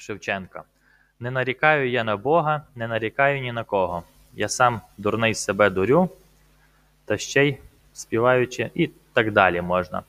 Шевченка. Не нарікаю я на Бога, не нарікаю ні на кого. Я сам дурний себе дурю, та ще й співаючи, і так далі можна.